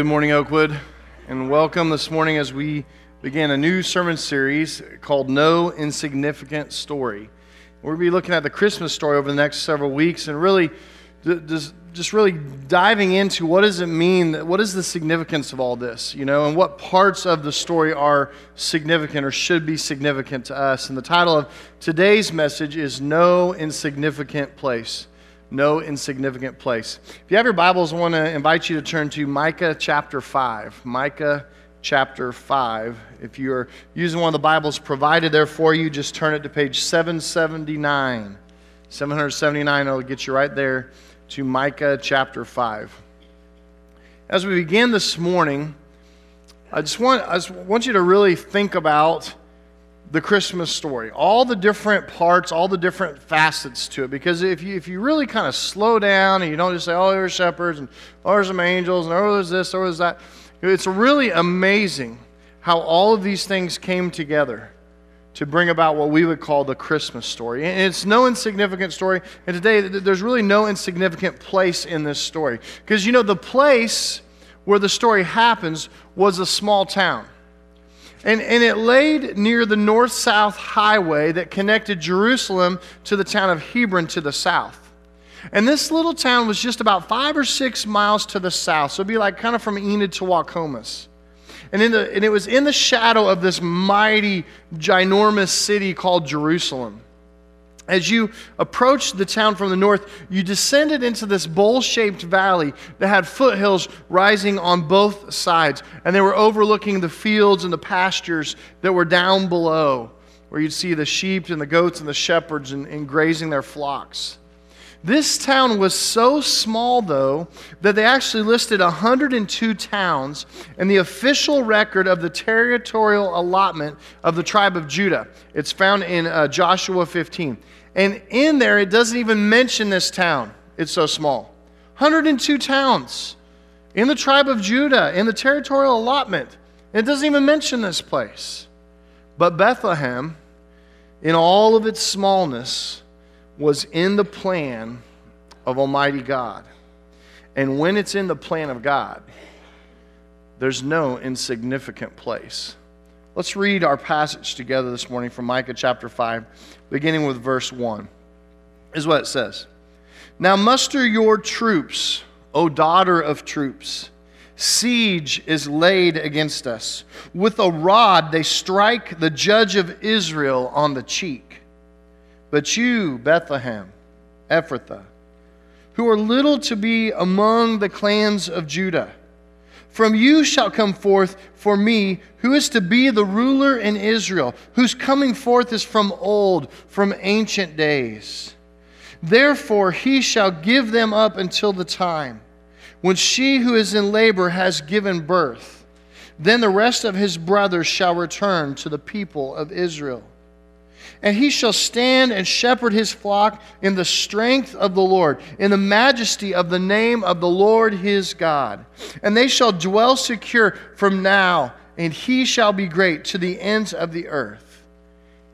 Well, good morning, Oakwood, and welcome this morning as we begin a new sermon series called No Insignificant Story. We're going to be looking at the Christmas story over the next several weeks and really just, just really diving into what does it mean, what is the significance of all this, you know, and what parts of the story are significant or should be significant to us. And the title of today's message is No Insignificant Place no insignificant place. If you have your Bibles, I want to invite you to turn to Micah chapter 5. Micah chapter 5. If you're using one of the Bibles provided there for you, just turn it to page 779. 779 It'll get you right there to Micah chapter 5. As we begin this morning, I just want, I just want you to really think about the Christmas story, all the different parts, all the different facets to it. Because if you, if you really kind of slow down and you don't just say, oh, there's shepherds and oh, there's some angels and oh, there's this, oh, there's that, it's really amazing how all of these things came together to bring about what we would call the Christmas story. And it's no insignificant story. And today, there's really no insignificant place in this story. Because, you know, the place where the story happens was a small town. And, and it laid near the north south highway that connected Jerusalem to the town of Hebron to the south. And this little town was just about five or six miles to the south. So it'd be like kind of from Enid to Waukomis. And, in the, and it was in the shadow of this mighty, ginormous city called Jerusalem. As you approached the town from the north, you descended into this bowl shaped valley that had foothills rising on both sides. And they were overlooking the fields and the pastures that were down below, where you'd see the sheep and the goats and the shepherds and, and grazing their flocks. This town was so small, though, that they actually listed 102 towns in the official record of the territorial allotment of the tribe of Judah. It's found in uh, Joshua 15. And in there, it doesn't even mention this town. It's so small. 102 towns in the tribe of Judah, in the territorial allotment. It doesn't even mention this place. But Bethlehem, in all of its smallness, was in the plan of Almighty God. And when it's in the plan of God, there's no insignificant place. Let's read our passage together this morning from Micah chapter 5, beginning with verse 1. Is what it says. Now muster your troops, O daughter of troops. Siege is laid against us. With a rod they strike the judge of Israel on the cheek. But you, Bethlehem, Ephrathah, who are little to be among the clans of Judah, from you shall come forth for me, who is to be the ruler in Israel, whose coming forth is from old, from ancient days. Therefore he shall give them up until the time when she who is in labor has given birth. Then the rest of his brothers shall return to the people of Israel. And he shall stand and shepherd his flock in the strength of the Lord, in the majesty of the name of the Lord his God. And they shall dwell secure from now, and he shall be great to the ends of the earth.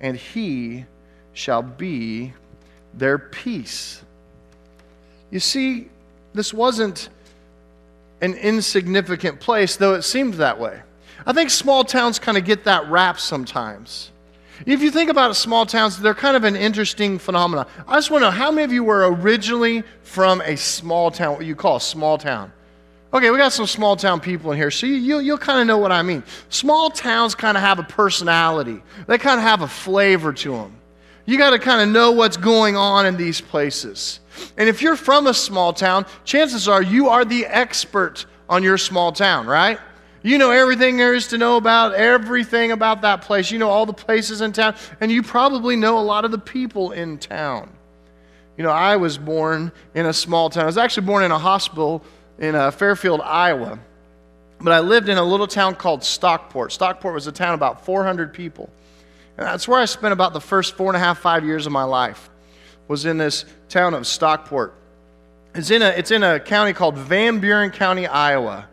And he shall be their peace. You see, this wasn't an insignificant place, though it seemed that way. I think small towns kind of get that rap sometimes. If you think about small towns, they're kind of an interesting phenomenon. I just want to know how many of you were originally from a small town, what you call a small town? Okay, we got some small town people in here, so you, you, you'll kind of know what I mean. Small towns kind of have a personality, they kind of have a flavor to them. You got to kind of know what's going on in these places. And if you're from a small town, chances are you are the expert on your small town, right? You know everything there is to know about everything about that place. You know all the places in town, and you probably know a lot of the people in town. You know, I was born in a small town. I was actually born in a hospital in uh, Fairfield, Iowa. But I lived in a little town called Stockport. Stockport was a town about 400 people. And that's where I spent about the first four and a half, five years of my life, was in this town of Stockport. It's in a, it's in a county called Van Buren County, Iowa.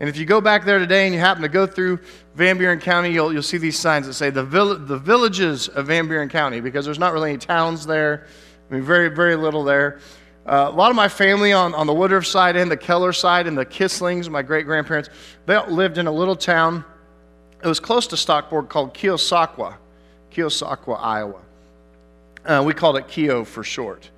And if you go back there today and you happen to go through Van Buren County, you'll, you'll see these signs that say the, vill- the villages of Van Buren County because there's not really any towns there. I mean, very, very little there. Uh, a lot of my family on, on the Woodruff side and the Keller side and the Kisslings, my great grandparents, they lived in a little town. It was close to Stockport called Keosauqua, Keosauqua, Iowa. Uh, we called it Keo for short.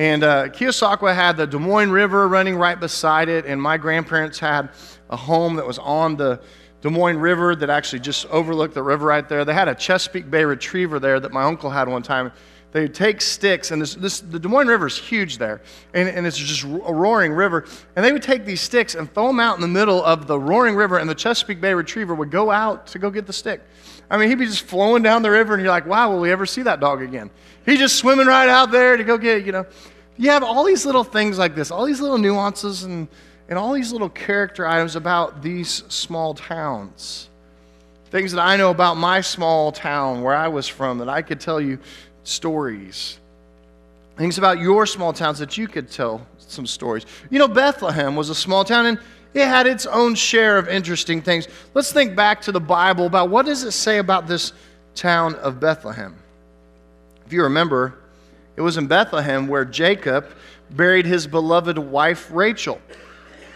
And uh, Keosauqua had the Des Moines River running right beside it, and my grandparents had a home that was on the Des Moines River that actually just overlooked the river right there. They had a Chesapeake Bay retriever there that my uncle had one time. They would take sticks, and this, this, the Des Moines River is huge there, and, and it's just a roaring river. And they would take these sticks and throw them out in the middle of the roaring river, and the Chesapeake Bay retriever would go out to go get the stick. I mean, he'd be just flowing down the river, and you're like, wow, will we ever see that dog again? He's just swimming right out there to go get, you know. You have all these little things like this, all these little nuances and, and all these little character items about these small towns. Things that I know about my small town where I was from that I could tell you stories. Things about your small towns that you could tell some stories. You know, Bethlehem was a small town and it had its own share of interesting things. Let's think back to the Bible about what does it say about this town of Bethlehem? If you remember, it was in Bethlehem where Jacob buried his beloved wife Rachel,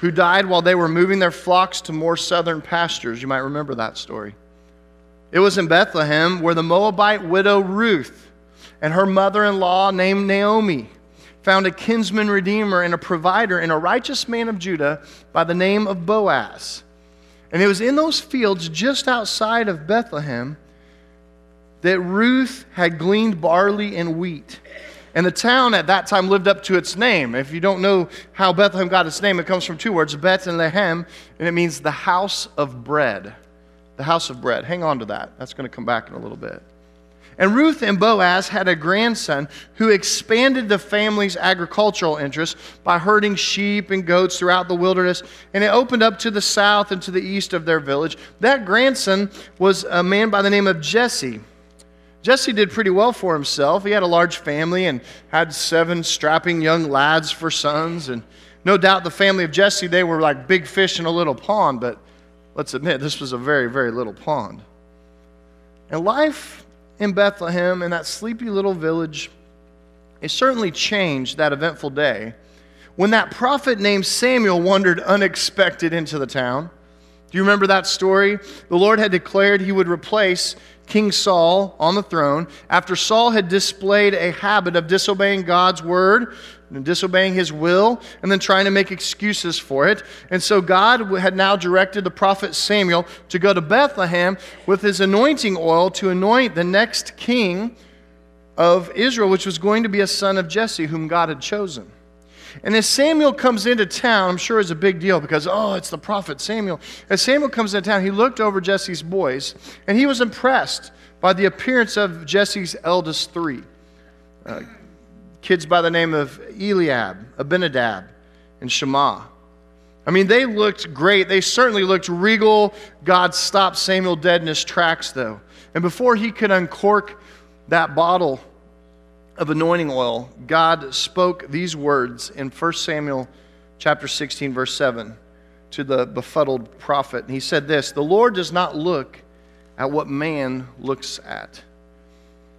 who died while they were moving their flocks to more southern pastures. You might remember that story. It was in Bethlehem where the Moabite widow Ruth and her mother in law, named Naomi, found a kinsman redeemer and a provider in a righteous man of Judah by the name of Boaz. And it was in those fields just outside of Bethlehem that Ruth had gleaned barley and wheat. And the town at that time lived up to its name. If you don't know how Bethlehem got its name, it comes from two words, Bet and Lehem, and it means the house of bread. The house of bread. Hang on to that. That's going to come back in a little bit. And Ruth and Boaz had a grandson who expanded the family's agricultural interests by herding sheep and goats throughout the wilderness, and it opened up to the south and to the east of their village. That grandson was a man by the name of Jesse. Jesse did pretty well for himself. He had a large family and had seven strapping young lads for sons. And no doubt the family of Jesse, they were like big fish in a little pond, but let's admit this was a very, very little pond. And life in Bethlehem, in that sleepy little village, it certainly changed that eventful day when that prophet named Samuel wandered unexpected into the town. Do you remember that story? The Lord had declared he would replace King Saul on the throne after Saul had displayed a habit of disobeying God's word and disobeying his will and then trying to make excuses for it. And so God had now directed the prophet Samuel to go to Bethlehem with his anointing oil to anoint the next king of Israel, which was going to be a son of Jesse, whom God had chosen. And as Samuel comes into town, I'm sure it's a big deal because, oh, it's the prophet Samuel. As Samuel comes into town, he looked over Jesse's boys and he was impressed by the appearance of Jesse's eldest three uh, kids by the name of Eliab, Abinadab, and Shema. I mean, they looked great. They certainly looked regal. God stopped Samuel dead in his tracks, though. And before he could uncork that bottle, of anointing oil, God spoke these words in 1 Samuel chapter 16 verse 7 to the befuddled prophet. And he said this, "The Lord does not look at what man looks at.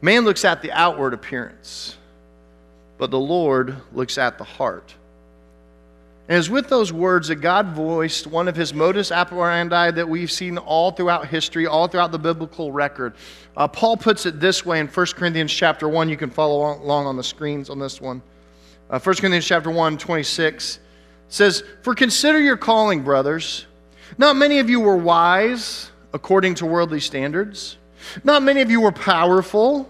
Man looks at the outward appearance, but the Lord looks at the heart." And it's with those words that God voiced one of his modus operandi that we've seen all throughout history, all throughout the biblical record. Uh, Paul puts it this way in 1 Corinthians chapter 1. You can follow along on the screens on this one. Uh, 1 Corinthians chapter 1, 26 says, For consider your calling, brothers. Not many of you were wise according to worldly standards. Not many of you were powerful.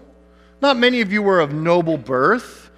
Not many of you were of noble birth.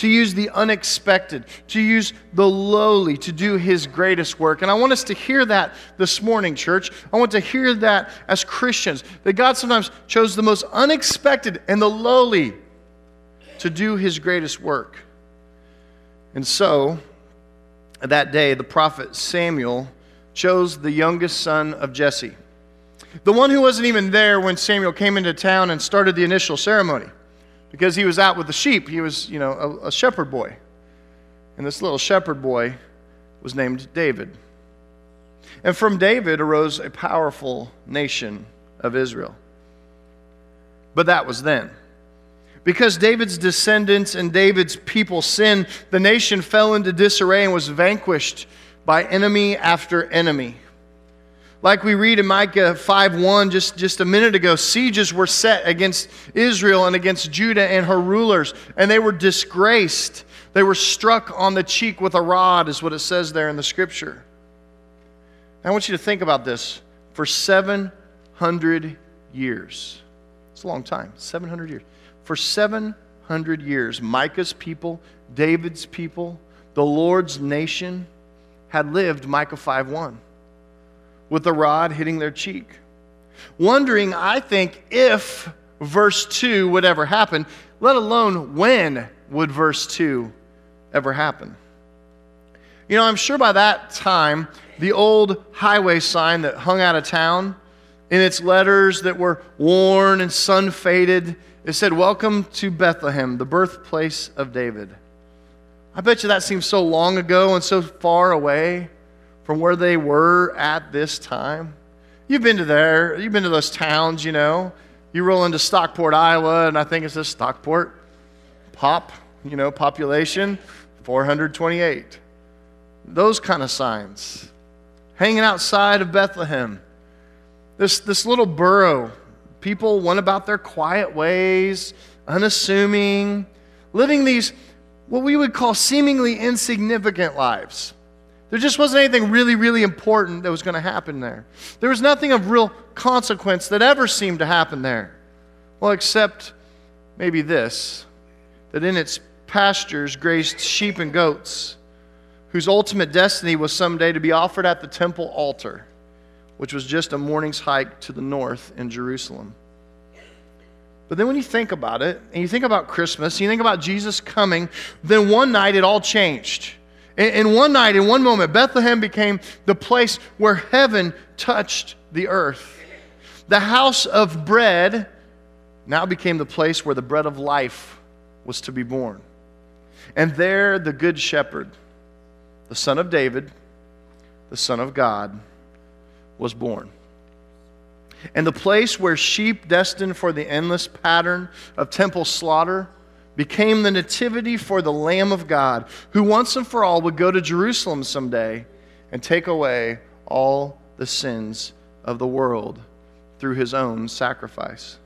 to use the unexpected, to use the lowly to do his greatest work. And I want us to hear that this morning, church. I want to hear that as Christians, that God sometimes chose the most unexpected and the lowly to do his greatest work. And so, that day, the prophet Samuel chose the youngest son of Jesse. The one who wasn't even there when Samuel came into town and started the initial ceremony because he was out with the sheep. He was, you know, a, a shepherd boy. And this little shepherd boy was named David. And from David arose a powerful nation of Israel. But that was then. Because David's descendants and David's people sinned, the nation fell into disarray and was vanquished by enemy after enemy. Like we read in Micah 5:1 just, just a minute ago, sieges were set against Israel and against Judah and her rulers, and they were disgraced. They were struck on the cheek with a rod, is what it says there in the scripture. I want you to think about this. For 700 years, it's a long time, 700 years. For 700 years, Micah's people, David's people, the Lord's nation had lived Micah 5:1 with the rod hitting their cheek. Wondering, I think, if verse 2 would ever happen, let alone when would verse 2 ever happen. You know, I'm sure by that time, the old highway sign that hung out of town, in its letters that were worn and sun faded, it said, Welcome to Bethlehem, the birthplace of David. I bet you that seems so long ago and so far away from where they were at this time. You've been to there, you've been to those towns, you know. You roll into Stockport, Iowa, and I think it says Stockport, pop, you know, population 428. Those kind of signs. Hanging outside of Bethlehem. This, this little borough, people went about their quiet ways, unassuming, living these, what we would call seemingly insignificant lives. There just wasn't anything really, really important that was going to happen there. There was nothing of real consequence that ever seemed to happen there. Well, except maybe this that in its pastures grazed sheep and goats, whose ultimate destiny was someday to be offered at the temple altar, which was just a morning's hike to the north in Jerusalem. But then when you think about it, and you think about Christmas, you think about Jesus coming, then one night it all changed. In one night, in one moment, Bethlehem became the place where heaven touched the earth. The house of bread now became the place where the bread of life was to be born. And there, the Good Shepherd, the Son of David, the Son of God, was born. And the place where sheep destined for the endless pattern of temple slaughter became the nativity for the Lamb of God, who once and for all would go to Jerusalem someday and take away all the sins of the world through his own sacrifice.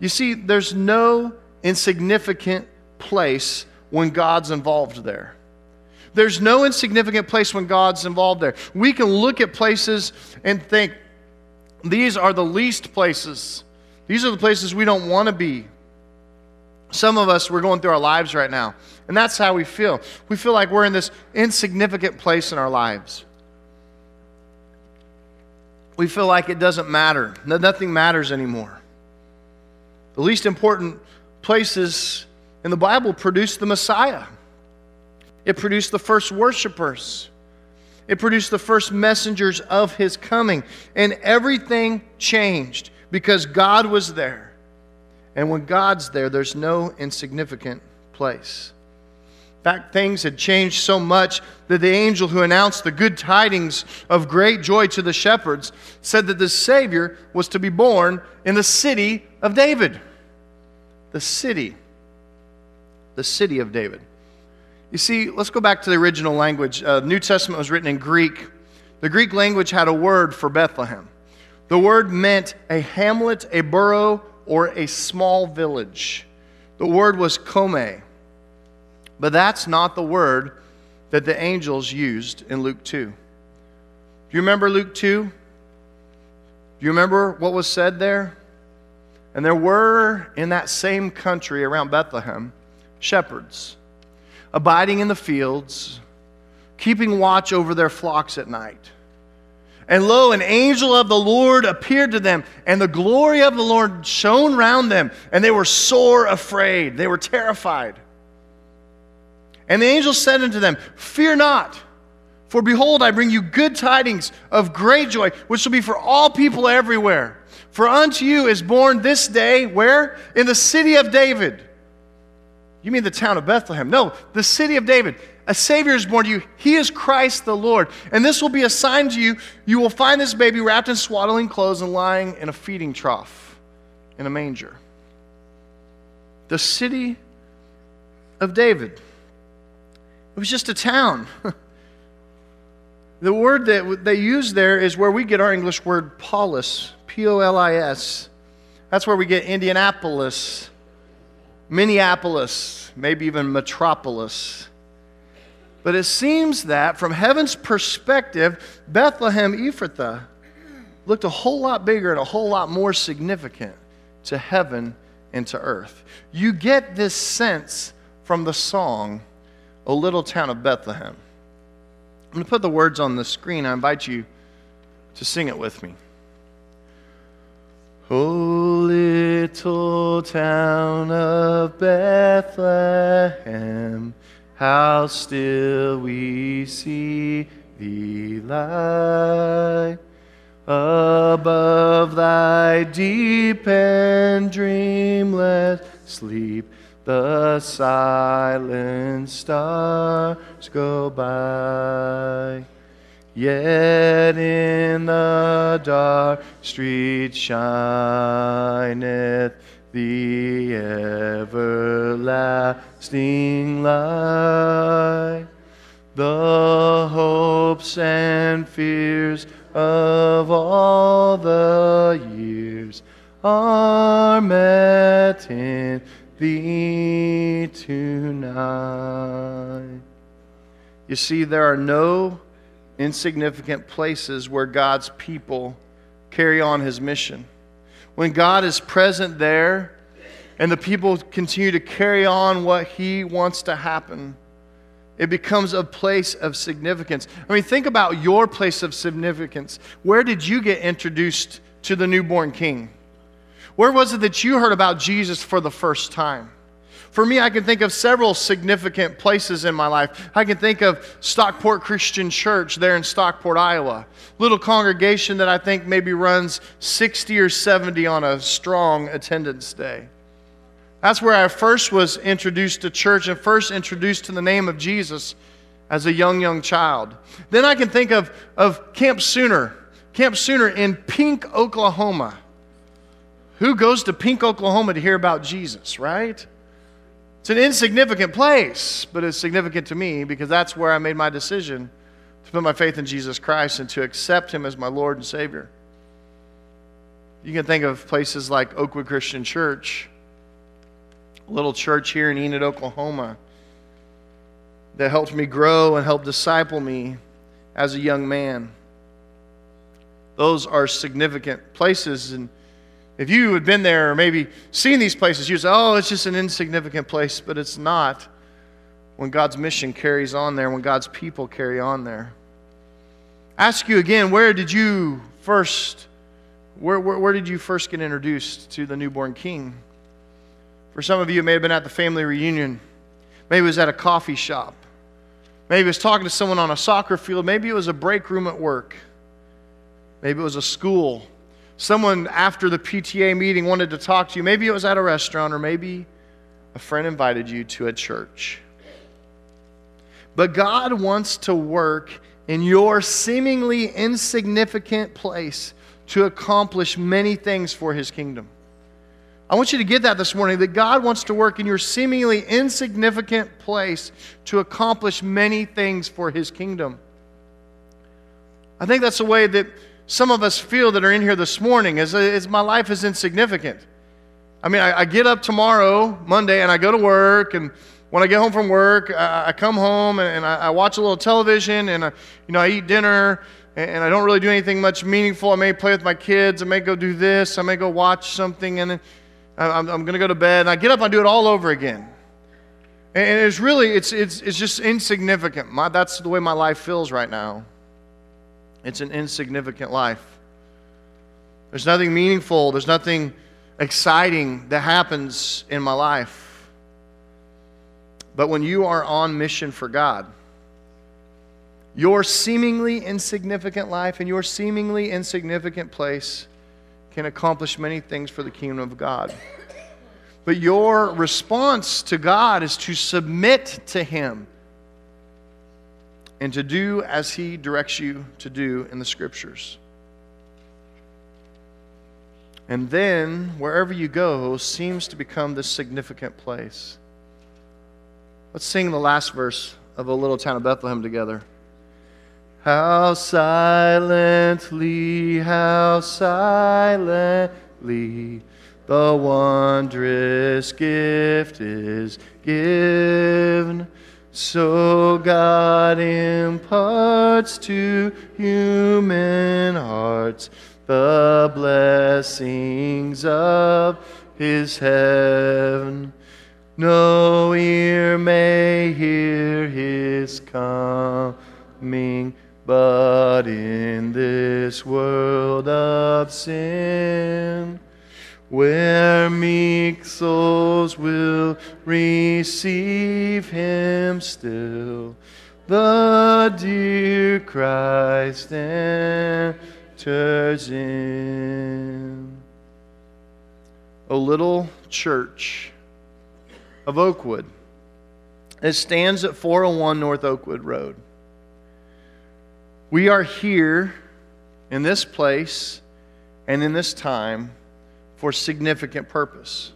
You see, there's no insignificant place when God's involved there. There's no insignificant place when God's involved there. We can look at places and think, these are the least places. These are the places we don't want to be. Some of us, we're going through our lives right now, and that's how we feel. We feel like we're in this insignificant place in our lives. We feel like it doesn't matter, nothing matters anymore. The least important places in the Bible produced the Messiah, it produced the first worshipers. It produced the first messengers of his coming. And everything changed because God was there. And when God's there, there's no insignificant place. In fact, things had changed so much that the angel who announced the good tidings of great joy to the shepherds said that the Savior was to be born in the city of David. The city. The city of David. You see, let's go back to the original language. Uh, New Testament was written in Greek. The Greek language had a word for Bethlehem. The word meant a hamlet, a borough, or a small village. The word was kome. But that's not the word that the angels used in Luke 2. Do you remember Luke 2? Do you remember what was said there? And there were in that same country around Bethlehem shepherds abiding in the fields, keeping watch over their flocks at night. And lo, an angel of the Lord appeared to them, and the glory of the Lord shone round them, and they were sore afraid. They were terrified. And the angel said unto them, Fear not, For behold, I bring you good tidings of great joy, which shall be for all people everywhere. For unto you is born this day, where? In the city of David. You mean the town of Bethlehem? No, the city of David. A Savior is born to you. He is Christ the Lord. And this will be a sign to you. You will find this baby wrapped in swaddling clothes and lying in a feeding trough in a manger. The city of David. It was just a town. The word that they use there is where we get our English word polis, P O L I S. That's where we get Indianapolis, Minneapolis, maybe even Metropolis. But it seems that from heaven's perspective, Bethlehem Ephrathah looked a whole lot bigger and a whole lot more significant to heaven and to earth. You get this sense from the song, O Little Town of Bethlehem. I'm going to put the words on the screen. I invite you to sing it with me. Oh, little town of Bethlehem, how still we see thee lie above thy deep and dreamless sleep the silent stars go by. Yet in the dark street shineth the everlasting light. The hopes and fears of all the years are met in thee tonight. You see, there are no insignificant places where God's people carry on his mission. When God is present there and the people continue to carry on what he wants to happen, it becomes a place of significance. I mean, think about your place of significance. Where did you get introduced to the newborn king? Where was it that you heard about Jesus for the first time? For me, I can think of several significant places in my life. I can think of Stockport Christian Church there in Stockport, Iowa. Little congregation that I think maybe runs 60 or 70 on a strong attendance day. That's where I first was introduced to church and first introduced to the name of Jesus as a young, young child. Then I can think of, of Camp Sooner, Camp Sooner in Pink, Oklahoma. Who goes to Pink, Oklahoma to hear about Jesus, right? It's an insignificant place, but it's significant to me because that's where I made my decision to put my faith in Jesus Christ and to accept Him as my Lord and Savior. You can think of places like Oakwood Christian Church, a little church here in Enid, Oklahoma, that helped me grow and helped disciple me as a young man. Those are significant places and if you had been there or maybe seen these places, you'd say, oh, it's just an insignificant place, but it's not when God's mission carries on there, when God's people carry on there. Ask you again, where did you first, where, where, where did you first get introduced to the newborn king? For some of you, it may have been at the family reunion. Maybe it was at a coffee shop. Maybe it was talking to someone on a soccer field. Maybe it was a break room at work. Maybe it was a school someone after the PTA meeting wanted to talk to you. Maybe it was at a restaurant, or maybe a friend invited you to a church. But God wants to work in your seemingly insignificant place to accomplish many things for his kingdom. I want you to get that this morning that God wants to work in your seemingly insignificant place to accomplish many things for his kingdom. I think that's the way that some of us feel that are in here this morning is, is my life is insignificant. I mean, I, I, get up tomorrow, Monday, and I go to work, and when I get home from work, I, I come home and, and I, I, watch a little television, and I, you know, I eat dinner, and, and, I don't really do anything much meaningful. I may play with my kids, I may go do this, I may go watch something, and I'm, I'm going to go to bed, and I get up, and I do it all over again. And it's really, it's, it's, it's just insignificant. My, that's the way my life feels right now. It's an insignificant life. There's nothing meaningful, there's nothing exciting that happens in my life. But when you are on mission for God, Your seemingly insignificant life and your seemingly insignificant place can accomplish many things for the kingdom of God. But your response to God is to submit to Him and to do as He directs you to do in the Scriptures. And then, wherever you go seems to become this significant place. Let's sing the last verse of A Little Town of Bethlehem together. How silently, how silently the wondrous gift is given. So God imparts to human hearts the blessings of his heaven. No ear may hear his coming, but in this world of sin, where meek souls will receive him still, the dear Christ enters in. O little church of Oakwood, it stands at 401 North Oakwood Road. We are here in this place and in this time for significant purpose.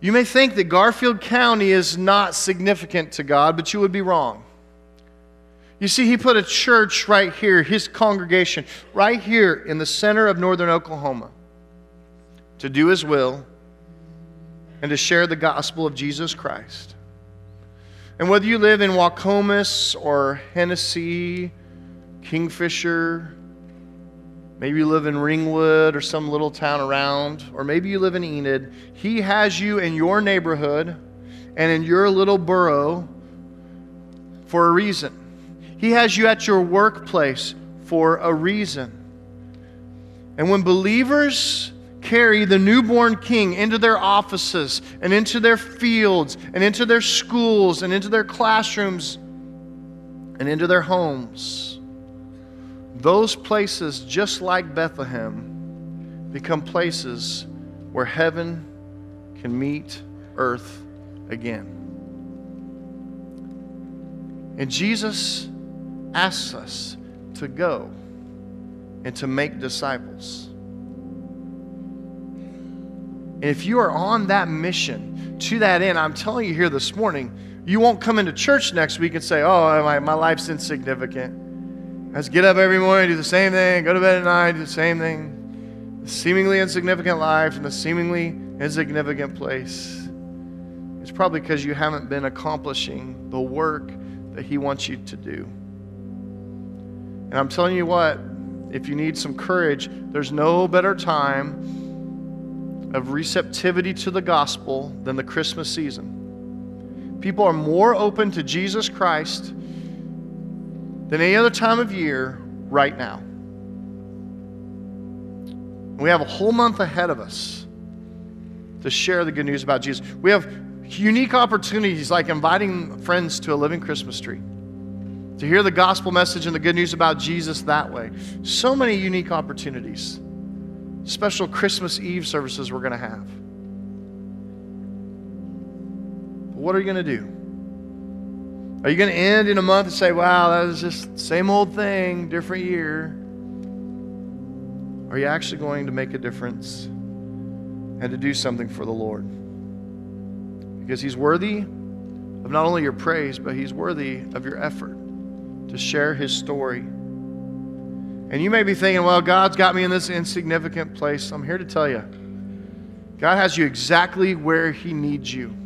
You may think that Garfield County is not significant to God, but you would be wrong. You see, He put a church right here, His congregation, right here in the center of northern Oklahoma to do His will and to share the gospel of Jesus Christ. And whether you live in Waukomis or Hennessy, Kingfisher, maybe you live in Ringwood or some little town around, or maybe you live in Enid, He has you in your neighborhood and in your little borough for a reason. He has you at your workplace for a reason. And when believers carry the newborn king into their offices and into their fields and into their schools and into their classrooms and into their homes. Those places, just like Bethlehem, become places where heaven can meet earth again. And Jesus asks us to go and to make disciples. And if you are on that mission to that end, I'm telling you here this morning, you won't come into church next week and say, oh, my, my life's insignificant. Just get up every morning, do the same thing, go to bed at night, do the same thing. The seemingly insignificant life in the seemingly insignificant place. It's probably because you haven't been accomplishing the work that He wants you to do. And I'm telling you what, if you need some courage, there's no better time of receptivity to the gospel than the Christmas season. People are more open to Jesus Christ than any other time of year right now. We have a whole month ahead of us to share the good news about Jesus. We have unique opportunities like inviting friends to a living Christmas tree, to hear the gospel message and the good news about Jesus that way. So many unique opportunities special Christmas Eve services we're going to have. What are you going to do? Are you going to end in a month and say, wow, that was just same old thing, different year? Are you actually going to make a difference and to do something for the Lord? Because He's worthy of not only your praise, but He's worthy of your effort to share His story and you may be thinking, well, God's got me in this insignificant place. I'm here to tell you God has you exactly where He needs you.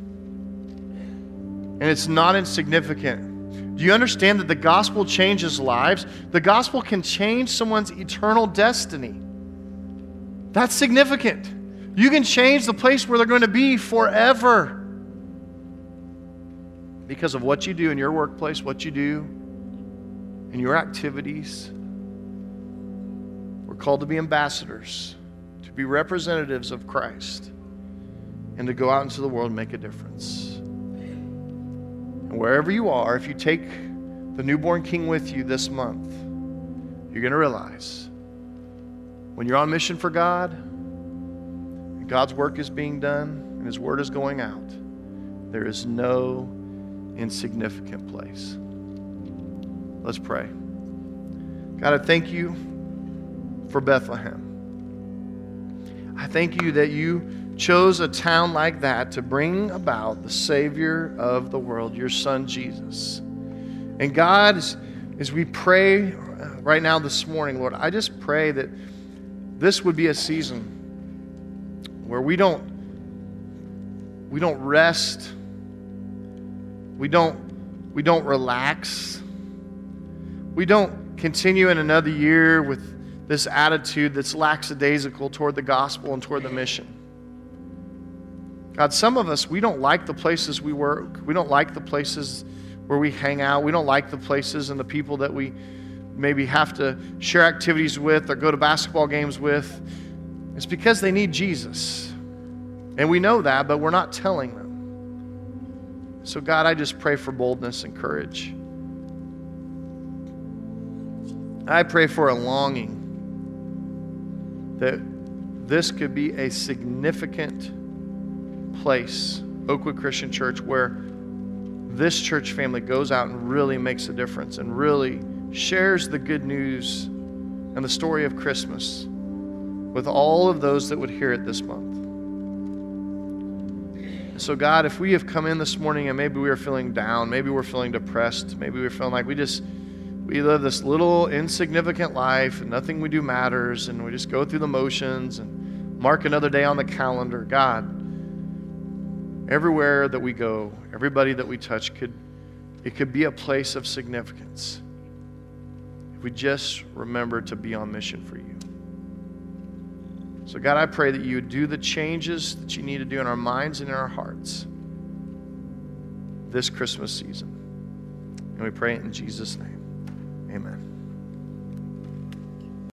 And it's not insignificant. Do you understand that the gospel changes lives? The gospel can change someone's eternal destiny. That's significant. You can change the place where they're going to be forever because of what you do in your workplace, what you do in your activities We're called to be ambassadors, to be representatives of Christ, and to go out into the world and make a difference. And wherever you are, if you take the newborn king with you this month, you're going to realize when you're on mission for God, and God's work is being done, and His word is going out, there is no insignificant place. Let's pray. God, I thank you for Bethlehem. I thank you that you chose a town like that to bring about the Savior of the world, your Son Jesus. And God, as, as we pray uh, right now this morning, Lord, I just pray that this would be a season where we don't we don't rest we don't we don't relax we don't continue in another year with this attitude that's lackadaisical toward the gospel and toward the mission god some of us we don't like the places we work we don't like the places where we hang out we don't like the places and the people that we maybe have to share activities with or go to basketball games with, it's because they need Jesus. And we know that, but we're not telling them. So, God, I just pray for boldness and courage. I pray for a longing that this could be a significant place, Oakwood Christian Church, where this church family goes out and really makes a difference and really shares the good news and the story of Christmas with all of those that would hear it this month. So, God, if we have come in this morning and maybe we are feeling down, maybe we're feeling depressed, maybe we're feeling like we just we live this little insignificant life and nothing we do matters and we just go through the motions and mark another day on the calendar. God, everywhere that we go, everybody that we touch could it could be a place of significance if we just remember to be on mission for you. So, God, I pray that you would do the changes that you need to do in our minds and in our hearts this Christmas season. And we pray it in Jesus' name.